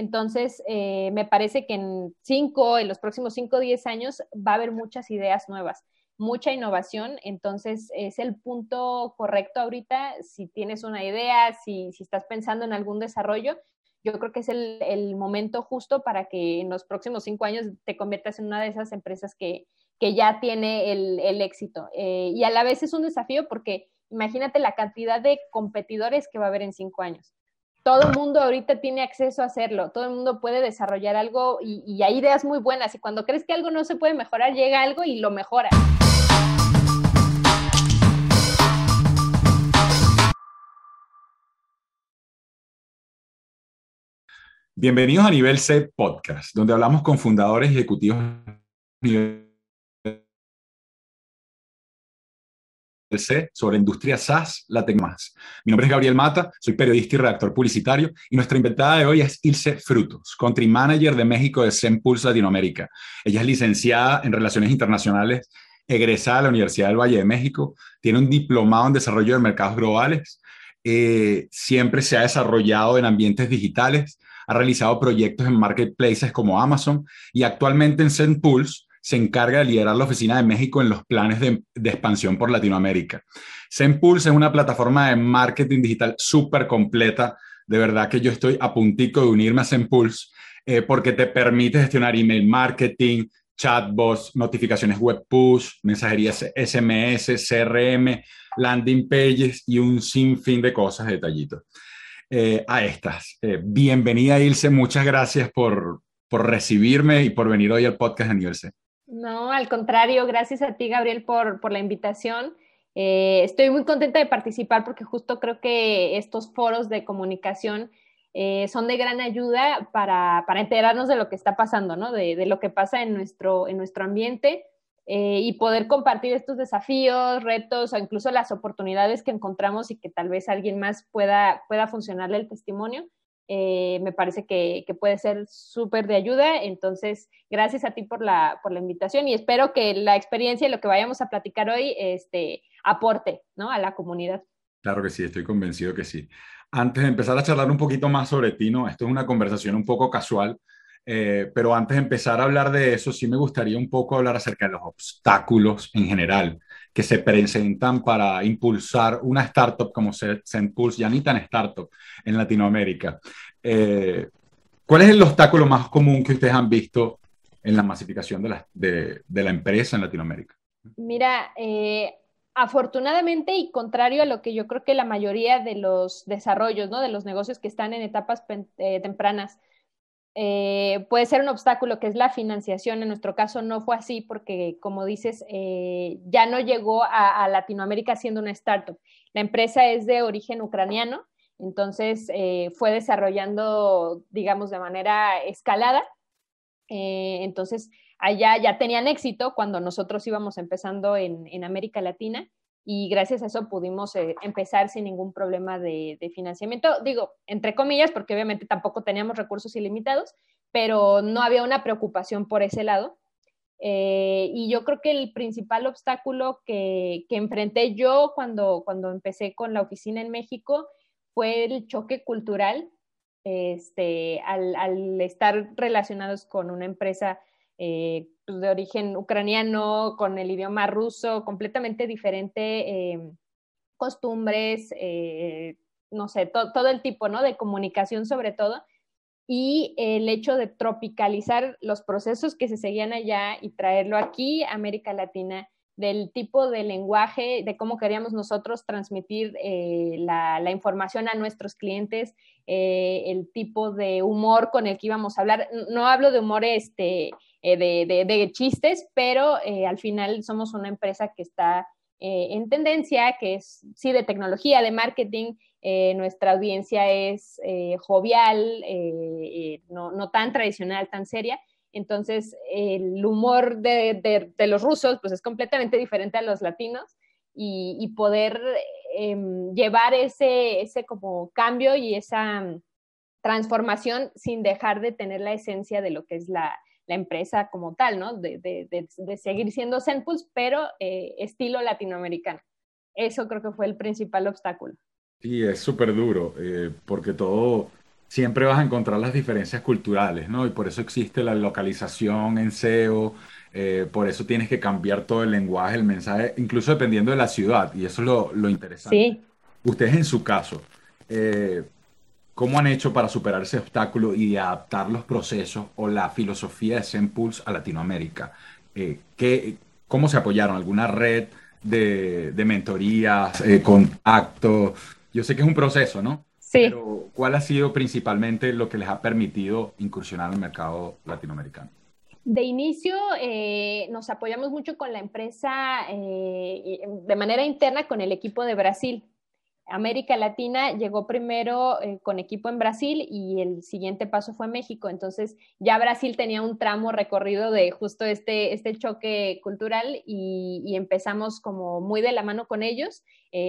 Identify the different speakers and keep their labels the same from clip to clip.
Speaker 1: Entonces, eh, me parece que en cinco, en los próximos cinco o diez años, va a haber muchas ideas nuevas, mucha innovación. Entonces, es el punto correcto ahorita. Si tienes una idea, si, si estás pensando en algún desarrollo, yo creo que es el, el, momento justo para que en los próximos cinco años te conviertas en una de esas empresas que, que ya tiene el, el éxito. Eh, y a la vez es un desafío porque imagínate la cantidad de competidores que va a haber en cinco años. Todo el mundo ahorita tiene acceso a hacerlo, todo el mundo puede desarrollar algo y, hay ideas muy buenas y cuando crees que algo no se puede mejorar, llega algo y lo mejora.
Speaker 2: Bienvenidos a Nivel C Podcast, donde hablamos con fundadores y ejecutivos C sobre industria SaaS, la más. Mi nombre es Gabriel Mata, soy periodista y redactor publicitario y nuestra invitada de hoy es Ilse Frutos, Country Manager de México de Sempulse Latinoamérica. Ella es licenciada en Relaciones Internacionales, egresada de la Universidad del Valle de México, tiene un diplomado en Desarrollo de Mercados Globales, eh, siempre se ha desarrollado en ambientes digitales, ha realizado proyectos en marketplaces como Amazon y actualmente en SendPulse se encarga de liderar la oficina de México en los planes de, expansión por Latinoamérica. SendPulse es una plataforma de marketing digital súper completa. De verdad que yo estoy a puntico de unirme a SendPulse eh, porque te permite gestionar email marketing, chatbots, notificaciones web push, mensajerías SMS, CRM, landing pages y un sinfín de cosas, detallitos. Eh, a estas. Eh, bienvenida, Ilse. Muchas gracias por, por recibirme y por venir hoy al podcast de Nivel
Speaker 1: No, al contrario, gracias a ti, Gabriel, por, por la invitación. Eh, estoy muy contenta de participar porque justo creo que estos foros de comunicación son de gran ayuda para, para, enterarnos de lo que está pasando, ¿no? De, de, lo que pasa en nuestro, en nuestro ambiente eh, y poder compartir estos desafíos, retos o incluso las oportunidades que encontramos y que tal vez alguien más pueda, pueda funcionarle el testimonio, eh, me parece que, puede ser súper de ayuda. Entonces, gracias a ti por la, por la invitación y espero que la experiencia y lo que vayamos a platicar hoy este, aporte ¿no? a la comunidad.
Speaker 2: Claro que sí, estoy convencido que sí. Antes de empezar a charlar un poquito más sobre ti, ¿no? esto es una conversación un poco casual, eh, pero antes de empezar a hablar de eso, sí me gustaría un poco hablar acerca de los obstáculos en general que se presentan para impulsar una startup como Sendpulse, ya ni tan startup, en Latinoamérica. Eh, ¿Cuál es el obstáculo más común que ustedes han visto en la masificación de la, empresa en Latinoamérica?
Speaker 1: Mira, eh, afortunadamente y contrario a lo que yo creo que la mayoría de los desarrollos, ¿no? de los negocios que están en etapas tempranas, eh, puede ser un obstáculo que es la financiación. En nuestro caso no fue así porque, como dices, eh, ya no llegó a, Latinoamérica siendo una startup. La empresa es de origen ucraniano, entonces eh, fue desarrollando, digamos, de manera escalada. entonces, allá ya tenían éxito cuando nosotros íbamos empezando en América Latina y gracias a eso pudimos eh, empezar sin ningún problema de, financiamiento. Digo, entre comillas, porque obviamente tampoco teníamos recursos ilimitados, pero no había una preocupación por ese lado. Eh, y yo creo que el principal obstáculo que, que, enfrenté yo cuando, cuando empecé con la oficina en México fue el choque cultural, este, al, estar relacionados con una empresa eh, pues, de origen ucraniano, con el idioma ruso, completamente diferente, eh, costumbres, eh, no sé, todo el tipo, ¿no? De comunicación sobre todo. Y el hecho de tropicalizar los procesos que se seguían allá y traerlo aquí América Latina, del tipo de lenguaje, de cómo queríamos nosotros transmitir la, la, información a nuestros clientes, el tipo de humor con el que íbamos a hablar. No hablo de humor este, eh, de, chistes, pero eh, al final somos una empresa que está eh, en tendencia, que es sí de tecnología, de marketing. nuestra audiencia es jovial, no, tan tradicional, tan seria. Entonces, el humor de, los rusos pues es completamente diferente a los latinos y, poder em, llevar ese, ese como cambio y esa mm, transformación sin dejar de tener la esencia de lo que es la, la empresa como tal, ¿no? De, de, de, seguir siendo Zenpulse, pero eh, estilo latinoamericano. Eso creo que fue el principal obstáculo.
Speaker 2: Sí, es súper duro, eh, porque todo, siempre vas a encontrar las diferencias culturales, ¿no? Y por eso existe la localización en SEO, eh, por eso tienes que cambiar todo el lenguaje, el mensaje, incluso dependiendo de la ciudad, y eso es lo, lo interesante.
Speaker 1: Sí.
Speaker 2: Ustedes en su caso, eh, ¿cómo han hecho para superar ese obstáculo y adaptar los procesos o la filosofía de Sempulse a Latinoamérica? Eh, ¿qué, ¿Cómo se apoyaron? ¿Alguna red de, de mentorías, contacto? Yo sé que es un proceso, ¿no?
Speaker 1: Sí.
Speaker 2: Pero, ¿cuál ha sido principalmente lo que les ha permitido incursionar en el mercado latinoamericano?
Speaker 1: De inicio eh, nos apoyamos mucho con la empresa eh, de manera interna con el equipo de Brasil. América Latina llegó primero eh, con equipo en Brasil y el siguiente paso fue México. Entonces ya Brasil tenía un tramo recorrido de justo este, este choque cultural y, y empezamos como muy de la mano con ellos.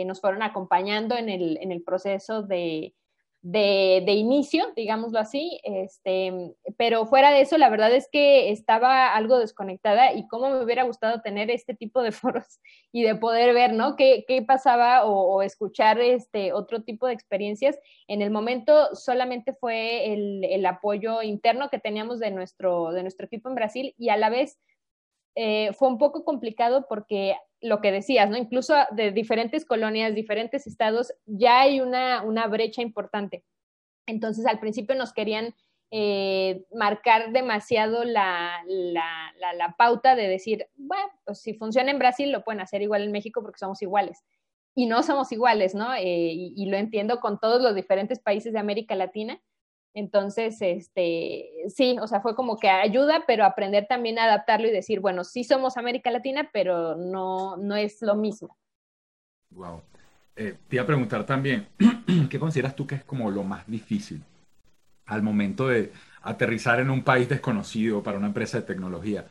Speaker 1: nos fueron acompañando en el, en el proceso de, de, inicio, digámoslo así, este, pero fuera de eso, la verdad es que estaba algo desconectada y cómo me hubiera gustado tener este tipo de foros y de poder ver, ¿no? ¿Qué, qué pasaba o, escuchar este otro tipo de experiencias? En el momento solamente fue el, el apoyo interno que teníamos de nuestro, de nuestro equipo en Brasil y a la vez eh, fue un poco complicado porque lo que decías, ¿no? Incluso de diferentes colonias, diferentes estados, ya hay una, una brecha importante. Entonces, al principio nos querían eh, marcar demasiado la, la, la, pauta de decir, bueno, pues si funciona en Brasil, lo pueden hacer igual en México porque somos iguales. Y no somos iguales, ¿no? Eh, y, lo entiendo con todos los diferentes países de América Latina, entonces, este, sí, o sea, fue como que ayuda, pero aprender también a adaptarlo y decir, bueno, sí somos América Latina, pero no, no es lo mismo.
Speaker 2: Wow. Eh, te iba a preguntar también, ¿qué consideras tú que es como lo más difícil al momento de aterrizar en un país desconocido para una empresa de tecnología?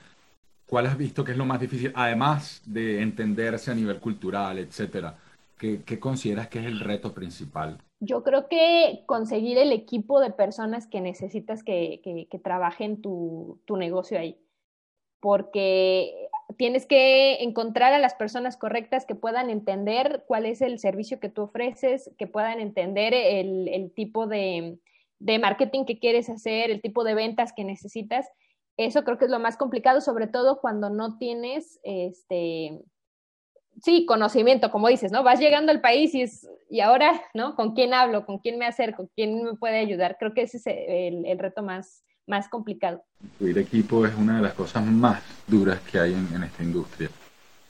Speaker 2: ¿Cuál has visto que es lo más difícil, además de entenderse a nivel cultural, etcétera? ¿Qué, qué consideras que es el reto principal?
Speaker 1: Yo creo que conseguir el equipo de personas que necesitas que, que, trabajen tu, tu negocio ahí, porque tienes que encontrar a las personas correctas que puedan entender cuál es el servicio que tú ofreces, que puedan entender el, el tipo de, de, marketing que quieres hacer, el tipo de ventas que necesitas. Eso creo que es lo más complicado, sobre todo cuando no tienes este, sí, conocimiento, como dices, ¿no? Vas llegando al país y es, y ahora, ¿no? ¿Con quién hablo? ¿Con quién me acerco? ¿Quién me puede ayudar? Creo que ese es el, el reto más, más complicado.
Speaker 2: Incluir equipo es una de las cosas más duras que hay en, esta industria,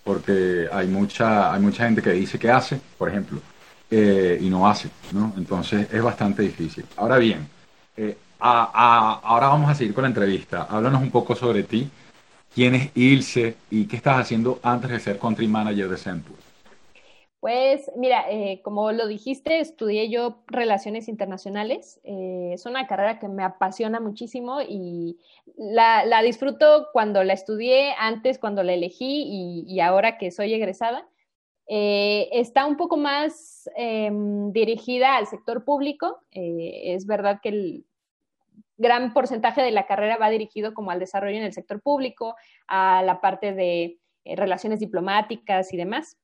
Speaker 2: porque hay mucha, hay mucha gente que dice que hace, por ejemplo, eh, y no hace, ¿no? Entonces es bastante difícil. Ahora bien, eh, ahora vamos a seguir con la entrevista. Háblanos un poco sobre ti ¿Quién es Ilse y qué estás haciendo antes de ser country manager de Centur?
Speaker 1: Pues mira, eh, como lo dijiste, estudié yo relaciones internacionales. Eh, es una carrera que me apasiona muchísimo y la, disfruto cuando la estudié, antes cuando la elegí y, ahora que soy egresada. Eh, está un poco más em, dirigida al sector público. es verdad que el, gran porcentaje de la carrera va dirigido como al desarrollo en el sector público, a la parte de eh, relaciones diplomáticas y demás.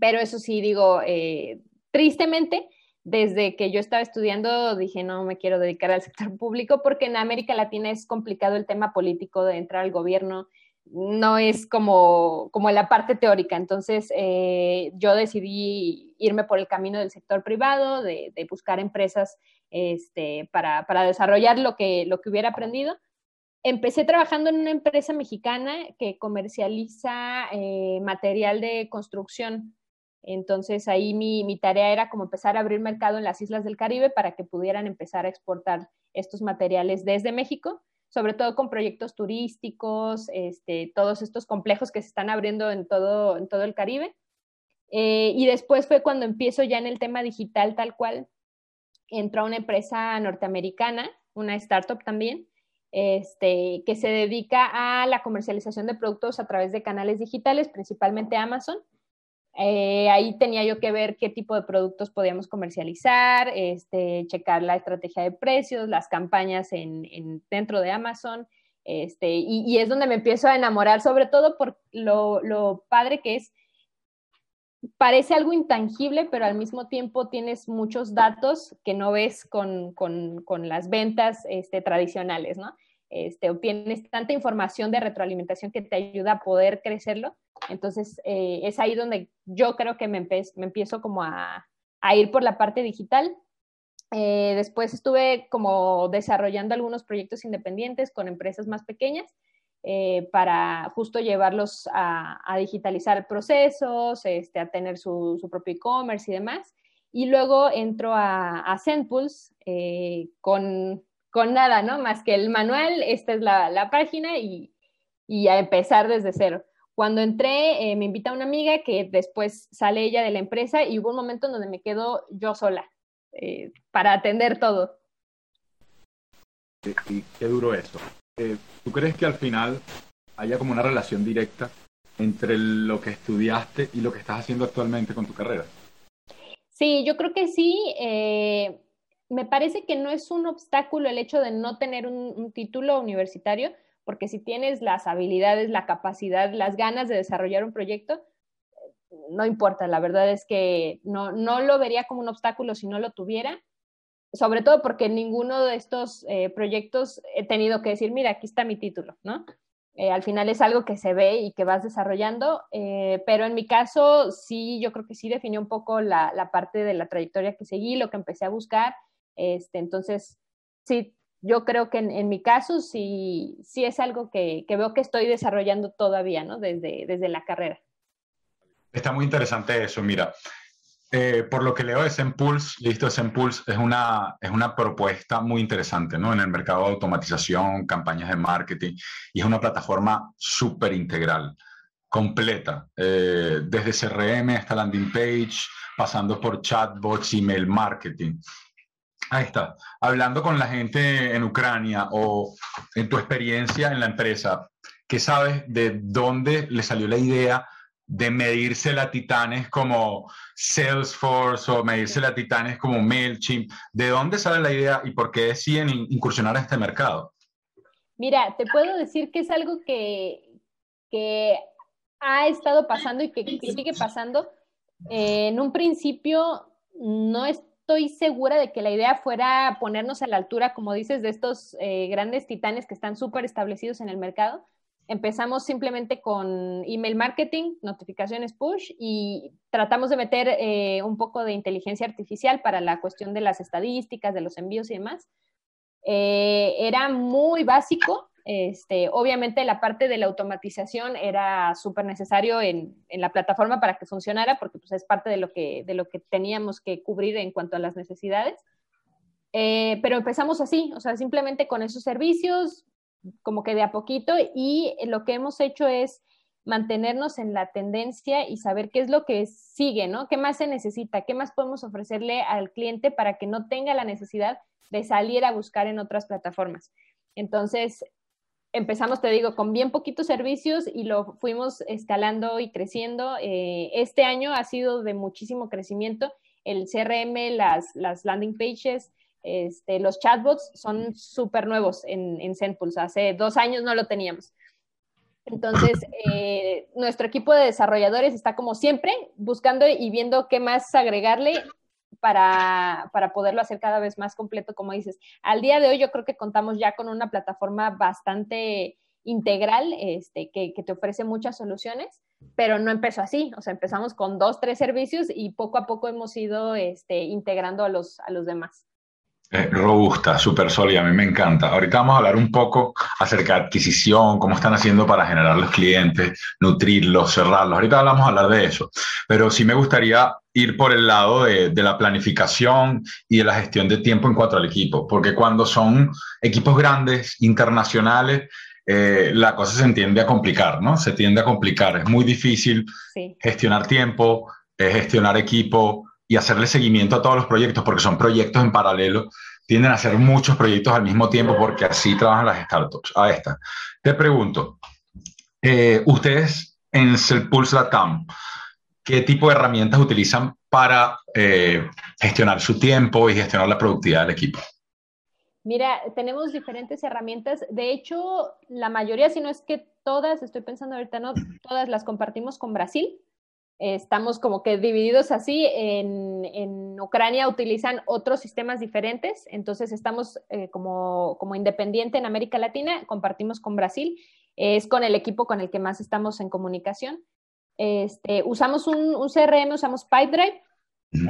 Speaker 1: Pero eso sí, digo, eh, tristemente, desde que yo estaba estudiando dije, no me quiero dedicar al sector público porque en América Latina es complicado el tema político de entrar al gobierno, no es como, como la parte teórica. Entonces, eh, yo decidí irme por el camino del sector privado, de, de buscar empresas este, para, para, desarrollar lo que, lo que hubiera aprendido. Empecé trabajando en una empresa mexicana que comercializa eh, material de construcción. Entonces ahí mi, mi, tarea era como empezar a abrir mercado en las islas del Caribe para que pudieran empezar a exportar estos materiales desde México, sobre todo con proyectos turísticos, este, todos estos complejos que se están abriendo en todo, en todo el Caribe. Eh, y después fue cuando empiezo ya en el tema digital tal cual, entró a una empresa norteamericana, una startup también, este, que se dedica a la comercialización de productos a través de canales digitales, principalmente Amazon. Eh, ahí tenía yo que ver qué tipo de productos podíamos comercializar, este, checar la estrategia de precios, las campañas en, dentro de Amazon. Este, y, es donde me empiezo a enamorar, sobre todo por lo, lo padre que es parece algo intangible, pero al mismo tiempo tienes muchos datos que no ves con, las ventas este, tradicionales, ¿no? Este, obtienes tanta información de retroalimentación que te ayuda a poder crecerlo. Entonces, eh, es ahí donde yo creo que me, me empiezo como a, ir por la parte digital. Eh, después estuve como desarrollando algunos proyectos independientes con empresas más pequeñas eh, para justo llevarlos a, digitalizar procesos, este, a tener su, propio e-commerce y demás. Y luego entro a, a Zenpulse con con nada, ¿no? Más que el manual, esta es la, página y, a empezar desde cero. Cuando entré, eh, me invita una amiga que después sale ella de la empresa y hubo un momento en donde me quedo yo sola eh, para atender todo.
Speaker 2: Y, qué duro eso. Eh, ¿Tú crees que al final haya como una relación directa entre lo que estudiaste y lo que estás haciendo actualmente con tu carrera?
Speaker 1: Sí, yo creo que sí me parece que no es un obstáculo el hecho de no tener un, título universitario, porque si tienes las habilidades, la capacidad, las ganas de desarrollar un proyecto, no importa, la verdad es que no, no lo vería como un obstáculo si no lo tuviera, sobre todo porque en ninguno de estos eh, proyectos he tenido que decir, mira, aquí está mi título, ¿no? Eh, al final es algo que se ve y que vas desarrollando, eh, pero en mi caso sí, yo creo que sí definió un poco la, la, parte de la trayectoria que seguí, lo que empecé a buscar este, entonces, sí, yo creo que en, mi caso sí, sí es algo que, veo que estoy desarrollando todavía, ¿no? Desde, desde la carrera.
Speaker 2: Está muy interesante eso, mira. Eh, por lo que leo de Sempulse, listo, Sempulse es una, es una propuesta muy interesante, ¿no? En el mercado de automatización, campañas de marketing, y es una plataforma súper integral, completa, eh, desde CRM hasta landing page, pasando por chatbots, email marketing. Ahí está. Hablando con la gente en Ucrania o en tu experiencia en la empresa, ¿qué sabes de dónde le salió la idea de medirse la Titanes como Salesforce o medirse la Titanes como MailChimp? ¿De dónde sale la idea y por qué deciden incursionar a este mercado?
Speaker 1: Mira, te puedo decir que es algo que, que ha estado pasando y que sigue pasando. Eh, en un principio no es estoy segura de que la idea fuera ponernos a la altura, como dices, de estos eh, grandes titanes que están súper establecidos en el mercado. Empezamos simplemente con email marketing, notificaciones push y tratamos de meter eh, un poco de inteligencia artificial para la cuestión de las estadísticas, de los envíos y demás. Eh, era muy básico, este, obviamente la parte de la automatización era súper necesario en, la plataforma para que funcionara, porque pues, es parte de lo, que, de lo que teníamos que cubrir en cuanto a las necesidades. Eh, pero empezamos así, o sea, simplemente con esos servicios, como que de a poquito, y lo que hemos hecho es mantenernos en la tendencia y saber qué es lo que sigue, ¿no? ¿Qué más se necesita? ¿Qué más podemos ofrecerle al cliente para que no tenga la necesidad de salir a buscar en otras plataformas? Entonces, empezamos, te digo, con bien poquitos servicios y lo fuimos escalando y creciendo. Eh, este año ha sido de muchísimo crecimiento. El CRM, las, las landing pages, este, los chatbots son súper nuevos en, en Zenpulse. Hace dos años no lo teníamos. Entonces, eh, nuestro equipo de desarrolladores está como siempre buscando y viendo qué más agregarle para, para, poderlo hacer cada vez más completo, como dices. Al día de hoy yo creo que contamos ya con una plataforma bastante integral este, que, que, te ofrece muchas soluciones, pero no empezó así, o sea, empezamos con dos, tres servicios y poco a poco hemos ido este, integrando a los, a los demás.
Speaker 2: Eh, robusta, súper sólida, a mí me encanta. Ahorita vamos a hablar un poco acerca de adquisición, cómo están haciendo para generar los clientes, nutrirlos, cerrarlos. Ahorita vamos a hablar de eso, pero sí me gustaría ir por el lado de, la planificación y de la gestión de tiempo en cuanto al equipo, porque cuando son equipos grandes, internacionales, eh, la cosa se entiende a complicar, ¿no? Se tiende a complicar. Es muy difícil gestionar tiempo, eh, gestionar equipo, y hacerle seguimiento a todos los proyectos, porque son proyectos en paralelo, tienden a hacer muchos proyectos al mismo tiempo, porque así trabajan las startups. A esta, te pregunto, eh, ustedes en Cellpulse Latam, ¿qué tipo de herramientas utilizan para eh, gestionar su tiempo y gestionar la productividad del equipo?
Speaker 1: Mira, tenemos diferentes herramientas. De hecho, la mayoría, si no es que todas, estoy pensando ahorita, no, todas las compartimos con Brasil. Estamos como que divididos así. En, en, Ucrania utilizan otros sistemas diferentes, entonces estamos eh, como, como independiente en América Latina, compartimos con Brasil, es con el equipo con el que más estamos en comunicación. Este, usamos un, un CRM, usamos Pipedrive.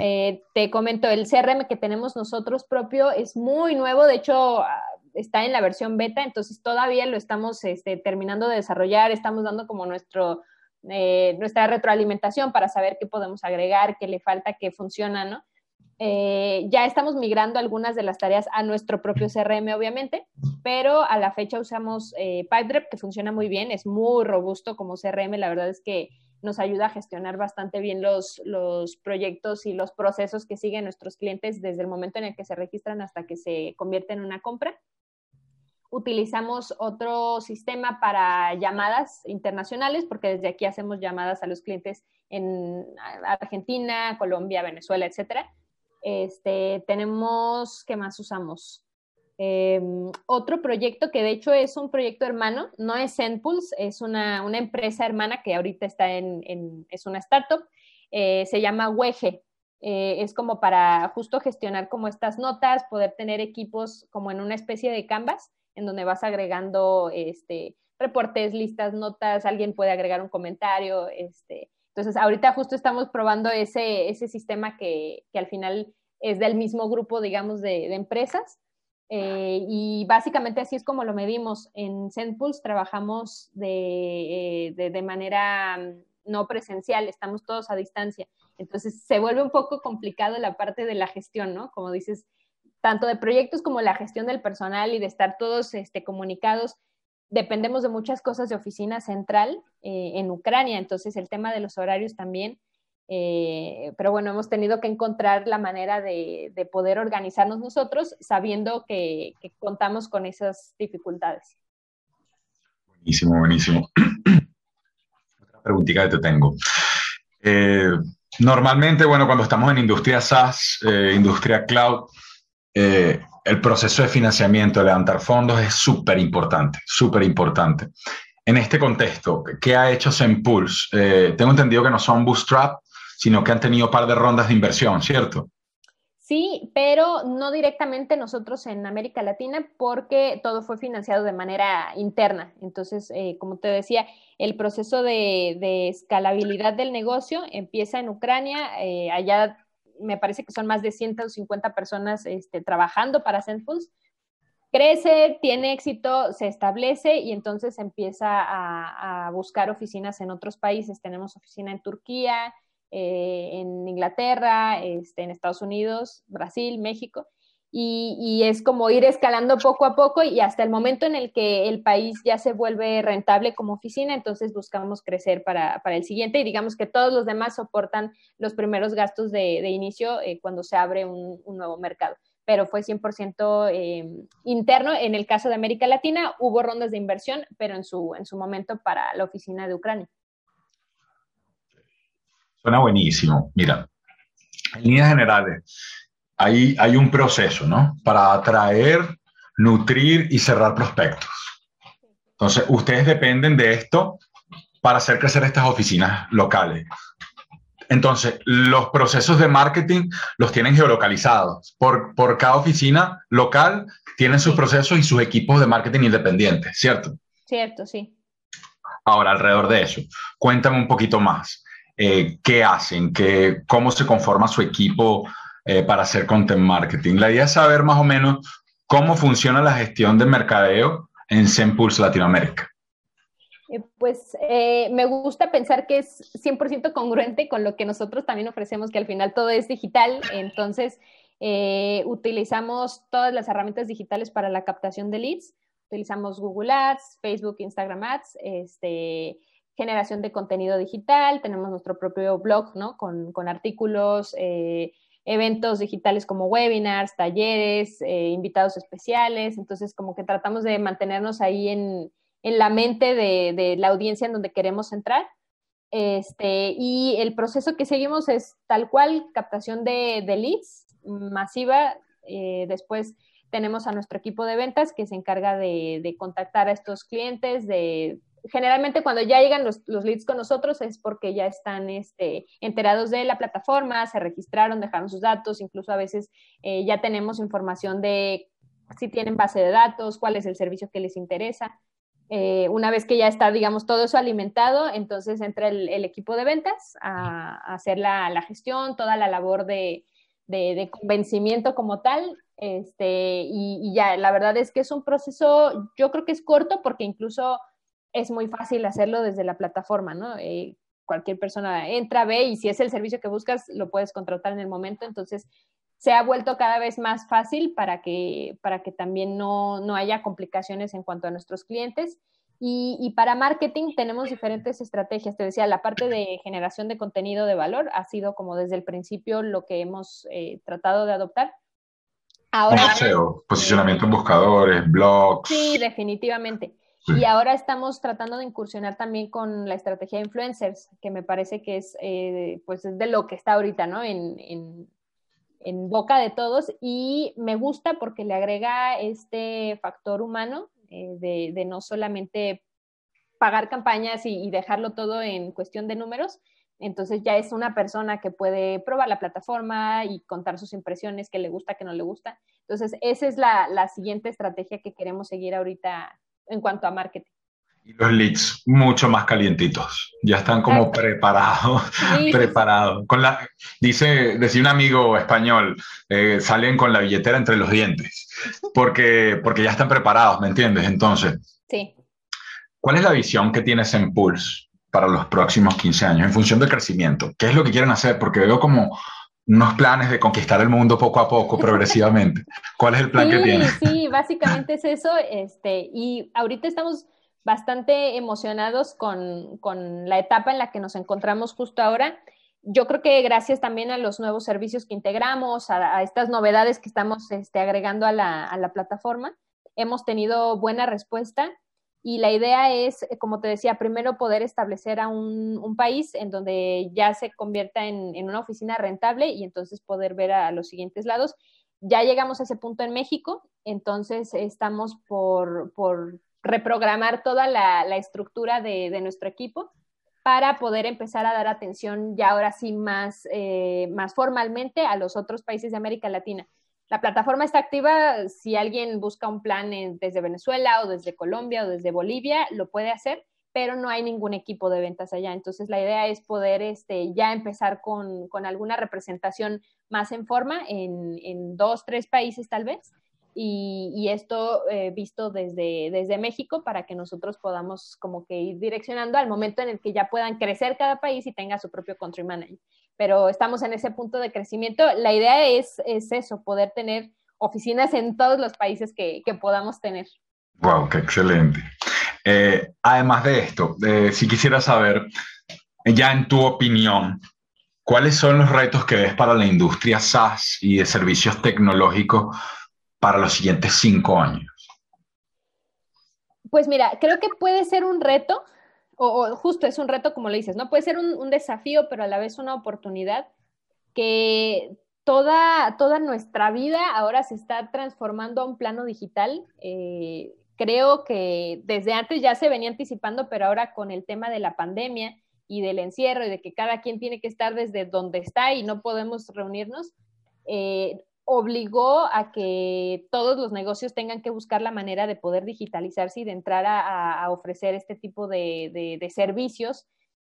Speaker 1: Eh, te comento, el CRM que tenemos nosotros propio es muy nuevo, de hecho ah, está en la versión beta, entonces todavía lo estamos este, terminando de desarrollar, estamos dando como nuestro, eh, nuestra retroalimentación para saber qué podemos agregar, qué le falta, qué funciona, ¿no? Eh, ya estamos migrando algunas de las tareas a nuestro propio CRM, obviamente, pero a la fecha usamos eh, que funciona muy bien, es muy robusto como CRM, la verdad es que nos ayuda a gestionar bastante bien los, los proyectos y los procesos que siguen nuestros clientes desde el momento en el que se registran hasta que se convierte en una compra utilizamos otro sistema para llamadas internacionales, porque desde aquí hacemos llamadas a los clientes en Argentina, Colombia, Venezuela, etcétera. Este, tenemos, ¿qué más usamos? Em, otro proyecto que de hecho es un proyecto hermano, no es Zenpulse, es una, empresa hermana que ahorita está en, es una startup, eh, se llama Weje. Eh, es como para justo gestionar como estas notas, poder tener equipos como en una especie de canvas en donde vas agregando este, reportes, listas, notas, alguien puede agregar un comentario. Este. Entonces, ahorita justo estamos probando ese, ese sistema que, que al final es del mismo grupo, digamos, de, de empresas. Eh, y básicamente así es como lo medimos. En Sendpulse trabajamos de, eh, de, de, manera mm, no presencial, estamos todos a distancia. Entonces se vuelve un poco complicado la parte de la gestión, ¿no? Como dices, tanto de proyectos como la gestión del personal y de estar todos este, comunicados. Dependemos de muchas cosas de oficina central eh, en Ucrania, entonces el tema de los horarios también. Eh, pero bueno, hemos tenido que encontrar la manera de, poder organizarnos nosotros sabiendo que, contamos con esas dificultades.
Speaker 2: Buenísimo, buenísimo. Otra preguntita que te tengo. Eh, normalmente, bueno, cuando estamos en industria SaaS, industria cloud, eh, el proceso de financiamiento, de levantar fondos es súper importante, súper importante. En este contexto, ¿qué ha hecho Sempulse? Eh, tengo entendido que no son bootstrap, sino que han tenido un par de rondas de inversión, ¿cierto?
Speaker 1: Sí, pero no directamente nosotros en América Latina porque todo fue financiado de manera interna. Entonces, eh, como te decía, el proceso de, escalabilidad del negocio empieza en Ucrania. allá me parece que son más de 150 personas este, trabajando para Sendpulse. Crece, tiene éxito, se establece y entonces empieza a, buscar oficinas en otros países. Tenemos oficina en Turquía, eh, en Inglaterra, este, en Estados Unidos, Brasil, México y, es como ir escalando poco a poco y hasta el momento en el que el país ya se vuelve rentable como oficina, entonces buscamos crecer para, el siguiente y digamos que todos los demás soportan los primeros gastos de, inicio eh, cuando se abre un, nuevo mercado. Pero fue 100% eh, interno. En el caso de América Latina hubo rondas de inversión, pero en su, en su momento para la oficina de Ucrania.
Speaker 2: Suena buenísimo. Mira, en líneas generales, hay, hay un proceso, ¿no? Para atraer, nutrir y cerrar prospectos. Entonces, ustedes dependen de esto para hacer crecer estas oficinas locales. Entonces, los procesos de marketing los tienen geolocalizados. Por, por cada oficina local tienen sus procesos y sus equipos de marketing independientes, ¿cierto?
Speaker 1: Cierto, sí.
Speaker 2: Ahora, alrededor de eso, cuéntame un poquito más. Eh, ¿Qué hacen? ¿Qué, ¿Cómo se conforma su equipo eh, para hacer content marketing. La idea es saber más o menos cómo funciona la gestión de mercadeo en Sempulse Latinoamérica.
Speaker 1: Eh, pues eh, me gusta pensar que es 100% congruente con lo que nosotros también ofrecemos, que al final todo es digital, entonces utilizamos todas las herramientas digitales para la captación de leads, utilizamos Google Ads, Facebook, Instagram Ads, este, generación de contenido digital, tenemos nuestro propio blog, ¿no? Con, con artículos, eventos digitales como webinars, talleres, eh, invitados especiales. Entonces, como que tratamos de mantenernos ahí en, la mente de, la audiencia en donde queremos entrar. Este, y el proceso que seguimos es tal cual, captación de, leads masiva. Eh, después tenemos a nuestro equipo de ventas que se encarga de, de contactar a estos clientes, de generalmente cuando ya llegan los, leads con nosotros es porque ya están este, enterados de la plataforma, se registraron, dejaron sus datos, incluso a veces eh, ya tenemos información de si tienen base de datos, cuál es el servicio que les interesa. Eh, una vez que ya está, digamos, todo eso alimentado, entonces entra el, equipo de ventas a, hacer la, gestión, toda la labor de, convencimiento como tal. Este, y, ya, la verdad es que es un proceso, yo creo que es corto porque incluso es muy fácil hacerlo desde la plataforma, ¿no? Eh, cualquier persona entra, ve y si es el servicio que buscas, lo puedes contratar en el momento. Entonces, se ha vuelto cada vez más fácil para que, para que también no, no haya complicaciones en cuanto a nuestros clientes. Y, y, para marketing tenemos diferentes estrategias. Te decía, la parte de generación de contenido de valor ha sido como desde el principio lo que hemos eh, tratado de adoptar.
Speaker 2: Ahora, posicionamiento en buscadores, blogs.
Speaker 1: Sí, definitivamente. Y ahora estamos tratando de incursionar también con la estrategia de influencers, que me parece que es, eh, pues es de lo que está ahorita, ¿no? En, en, boca de todos y me gusta porque le agrega este factor humano eh, de, no solamente pagar campañas y, dejarlo todo en cuestión de números. Entonces ya es una persona que puede probar la plataforma y contar sus impresiones, que le gusta, que no le gusta. Entonces esa es la, la siguiente estrategia que queremos seguir ahorita en cuanto a marketing
Speaker 2: y los leads mucho más calientitos. Ya están como preparados, preparados. Con la, dice, decía un amigo español, eh, salen con la billetera entre los dientes, porque, porque ya están preparados, ¿me entiendes? Entonces,
Speaker 1: sí.
Speaker 2: ¿cuál es la visión que tienes en Pulse para los próximos 15 años en función del crecimiento? ¿Qué es lo que quieren hacer? Porque veo como unos planes de conquistar el mundo poco a poco, progresivamente. ¿Cuál es el plan que tienes?
Speaker 1: Sí, básicamente es eso. Este, y ahorita estamos bastante emocionados con, con, la etapa en la que nos encontramos justo ahora. Yo creo que gracias también a los nuevos servicios que integramos, a, estas novedades que estamos este, agregando a la, a la, plataforma, hemos tenido buena respuesta y la idea es, como te decía, primero poder establecer a un, país en donde ya se convierta en, una oficina rentable y entonces poder ver a los siguientes lados. Ya llegamos a ese punto en México, entonces estamos por, reprogramar toda la, estructura de, nuestro equipo para poder empezar a dar atención ya ahora sí más, eh, más formalmente a los otros países de América Latina. La plataforma está activa, si alguien busca un plan desde Venezuela o desde Colombia o desde Bolivia, lo puede hacer, pero no hay ningún equipo de ventas allá. Entonces la idea es poder este, ya empezar con, alguna representación más en forma en, dos, tres países tal vez y, esto eh, visto desde, desde México para que nosotros podamos como que ir direccionando al momento en el que ya puedan crecer cada país y tenga su propio country manager. Pero estamos en ese punto de crecimiento. La idea es, es eso, poder tener oficinas en todos los países que, que podamos tener.
Speaker 2: ¡Wow! ¡Qué excelente! Eh, además de esto, eh, si quisiera saber, ya en tu opinión, ¿cuáles son los retos que ves para la industria SaaS y de servicios tecnológicos para los siguientes cinco años?
Speaker 1: Pues mira, creo que puede ser un reto, o, justo es un reto como le dices, ¿no? Puede ser un, desafío, pero a la vez una oportunidad que toda, toda nuestra vida ahora se está transformando a un plano digital. Eh, creo que desde antes ya se venía anticipando, pero ahora con el tema de la pandemia y del encierro y de que cada quien tiene que estar desde donde está y no podemos reunirnos, eh, obligó a que todos los negocios tengan que buscar la manera de poder digitalizarse y de entrar a, ofrecer este tipo de, servicios.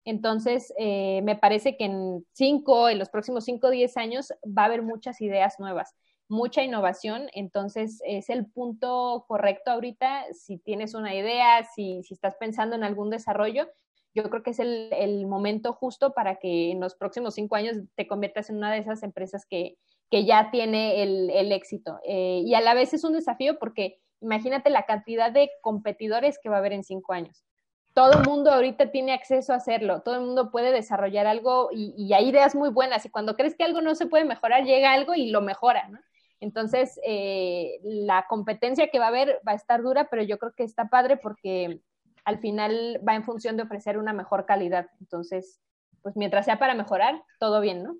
Speaker 1: Entonces, eh, me parece que en cinco, en los próximos cinco o diez años va a haber muchas ideas nuevas, mucha innovación. Entonces, es el punto correcto ahorita. Si tienes una idea, si, si estás pensando en algún desarrollo, yo creo que es el, el momento justo para que en los próximos cinco años te conviertas en una de esas empresas que, que ya tiene el, éxito. Eh, y a la vez es un desafío porque imagínate la cantidad de competidores que va a haber en cinco años. Todo el mundo ahorita tiene acceso a hacerlo, todo el mundo puede desarrollar algo y, hay ideas muy buenas y cuando crees que algo no se puede mejorar, llega algo y lo mejora. Entonces, eh, la competencia que va a haber va a estar dura, pero yo creo que está padre porque al final va en función de ofrecer una mejor calidad. Entonces, pues mientras sea para mejorar, todo bien, ¿no?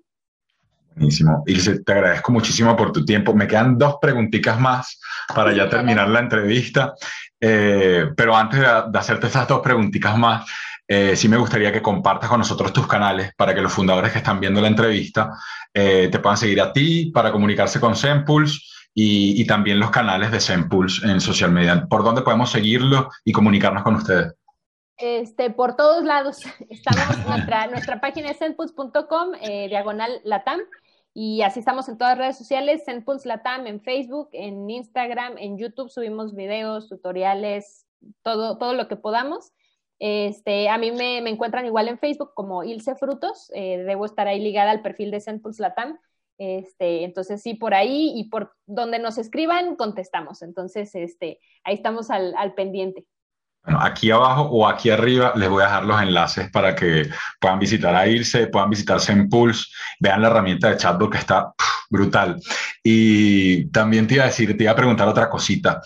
Speaker 2: Buenísimo. Ilse, te agradezco muchísimo por tu tiempo. Me quedan dos preguntitas más para ya terminar la entrevista. Eh, pero antes de, hacerte estas dos preguntitas más, eh, sí me gustaría que compartas con nosotros tus canales para que los fundadores que están viendo la entrevista eh, te puedan seguir a ti para comunicarse con Sempulse y, y, también los canales de Sempulse en social media. ¿Por dónde podemos seguirlo y comunicarnos con ustedes?
Speaker 1: Este, por todos lados. Estamos, nuestra, nuestra página es sempulse.com, diagonal latam. Y así estamos en todas las redes sociales, Zenpulse Latam, en Facebook, en Instagram, en YouTube subimos videos, tutoriales, todo, todo lo que podamos. Este, a mí me, me encuentran igual en Facebook como Ilse Frutos, eh, debo estar ahí ligada al perfil de Zenpulse Latam. Este, entonces sí, por ahí y por donde nos escriban, contestamos. Entonces, este, ahí estamos al, al pendiente.
Speaker 2: Bueno, aquí abajo o aquí arriba les voy a dejar los enlaces para que puedan visitar a Irse, puedan visitar Sempulse, vean la herramienta de chatbot que está brutal. Y también te iba a decir, te iba a preguntar otra cosita.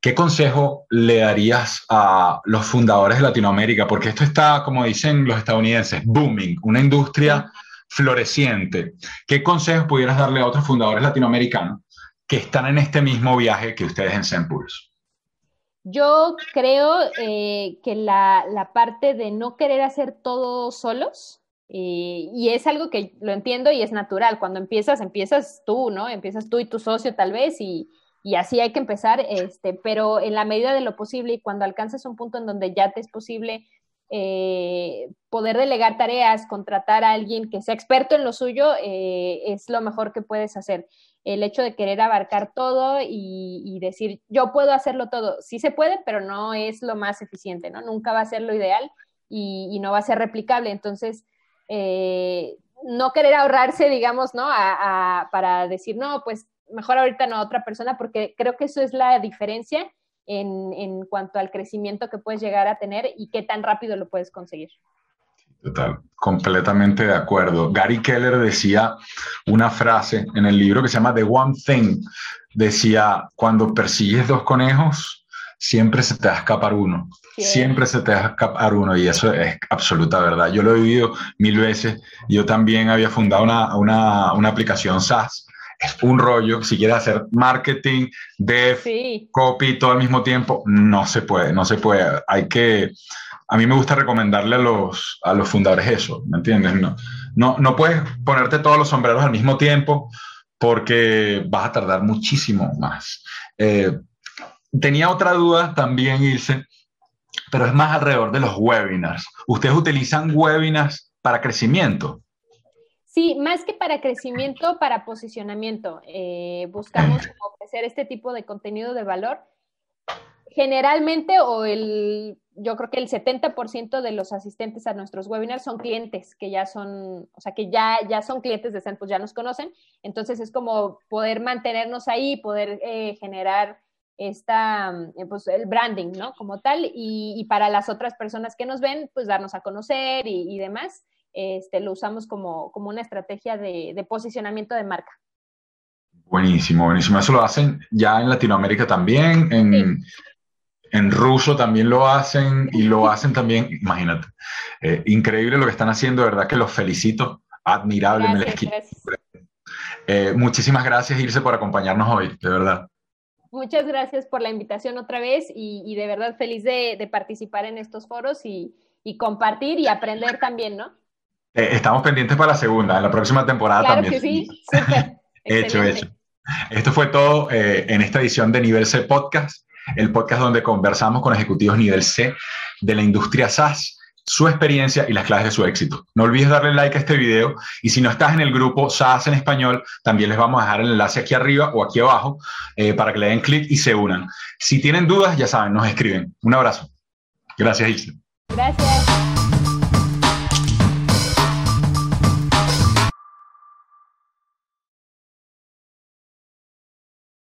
Speaker 2: ¿Qué consejo le darías a los fundadores de Latinoamérica? Porque esto está, como dicen los estadounidenses, booming, una industria floreciente. ¿Qué consejos pudieras darle a otros fundadores latinoamericanos que están en este mismo viaje que ustedes en Sempulse?
Speaker 1: Yo creo eh, que la, la, parte de no querer hacer todo solos, eh, y es algo que lo entiendo y es natural, cuando empiezas, empiezas tú, ¿no? Empiezas tú y tu socio tal vez, y, y así hay que empezar, este, pero en la medida de lo posible y cuando alcances un punto en donde ya te es posible eh, poder delegar tareas, contratar a alguien que sea experto en lo suyo, es lo mejor que puedes hacer el hecho de querer abarcar todo y, decir, yo puedo hacerlo todo. Sí se puede, pero no es lo más eficiente, ¿no? Nunca va a ser lo ideal y, no va a ser replicable. Entonces, eh, no querer ahorrarse, digamos, ¿no? para decir, no, pues mejor ahorita no a otra persona, porque creo que eso es la diferencia en, en cuanto al crecimiento que puedes llegar a tener y qué tan rápido lo puedes conseguir.
Speaker 2: Total, completamente de acuerdo. Gary Keller decía una frase en el libro que se llama The One Thing. Decía, cuando persigues dos conejos, siempre se te va a escapar uno. Siempre se te va a escapar uno y eso es absoluta verdad. Yo lo he vivido mil veces. Yo también había fundado una, una, una aplicación SaaS. Es un rollo. Si quieres hacer marketing, dev, copy todo al mismo tiempo, no se puede, no se puede. Hay que a mí me gusta recomendarle a los, a los fundadores eso, ¿me entiendes? No, no, no puedes ponerte todos los sombreros al mismo tiempo porque vas a tardar muchísimo más. Eh, tenía otra duda también, Ilse, pero es más alrededor de los webinars. ¿Ustedes utilizan webinars para crecimiento?
Speaker 1: Sí, más que para crecimiento, para posicionamiento. Eh, buscamos ofrecer este tipo de contenido de valor. Generalmente, o el yo creo que el 70% de los asistentes a nuestros webinars son clientes que ya son, o sea, que ya, ya son clientes de Zen, pues ya nos conocen. Entonces es como poder mantenernos ahí, poder eh, generar esta, eh, pues el branding, ¿no? Como tal. Y, para las otras personas que nos ven, pues darnos a conocer y, demás. Este, lo usamos como, como una estrategia de, de posicionamiento de marca.
Speaker 2: Buenísimo, buenísimo. Eso lo hacen ya en Latinoamérica también, en, en ruso también lo hacen y lo hacen también, imagínate. Eh, increíble lo que están haciendo, de verdad que los felicito. Admirable, eh, muchísimas gracias, Irse, por acompañarnos hoy, de verdad.
Speaker 1: Muchas gracias por la invitación otra vez y, de verdad feliz de, participar en estos foros y, compartir y aprender también, ¿no?
Speaker 2: Eh, estamos pendientes para la segunda, en la próxima temporada
Speaker 1: claro
Speaker 2: también.
Speaker 1: Que sí, súper.
Speaker 2: hecho, hecho. Esto fue todo en esta edición de Nivel C Podcast el podcast donde conversamos con ejecutivos nivel C de la industria SaaS su experiencia y las claves de su éxito. No olvides darle like a este video y si no estás en el grupo SaaS en español, también les vamos a dejar el enlace aquí arriba o aquí abajo eh, para que le den clic y se unan. Si tienen dudas, ya saben, nos escriben. Un abrazo. Gracias, Isla.
Speaker 1: Gracias.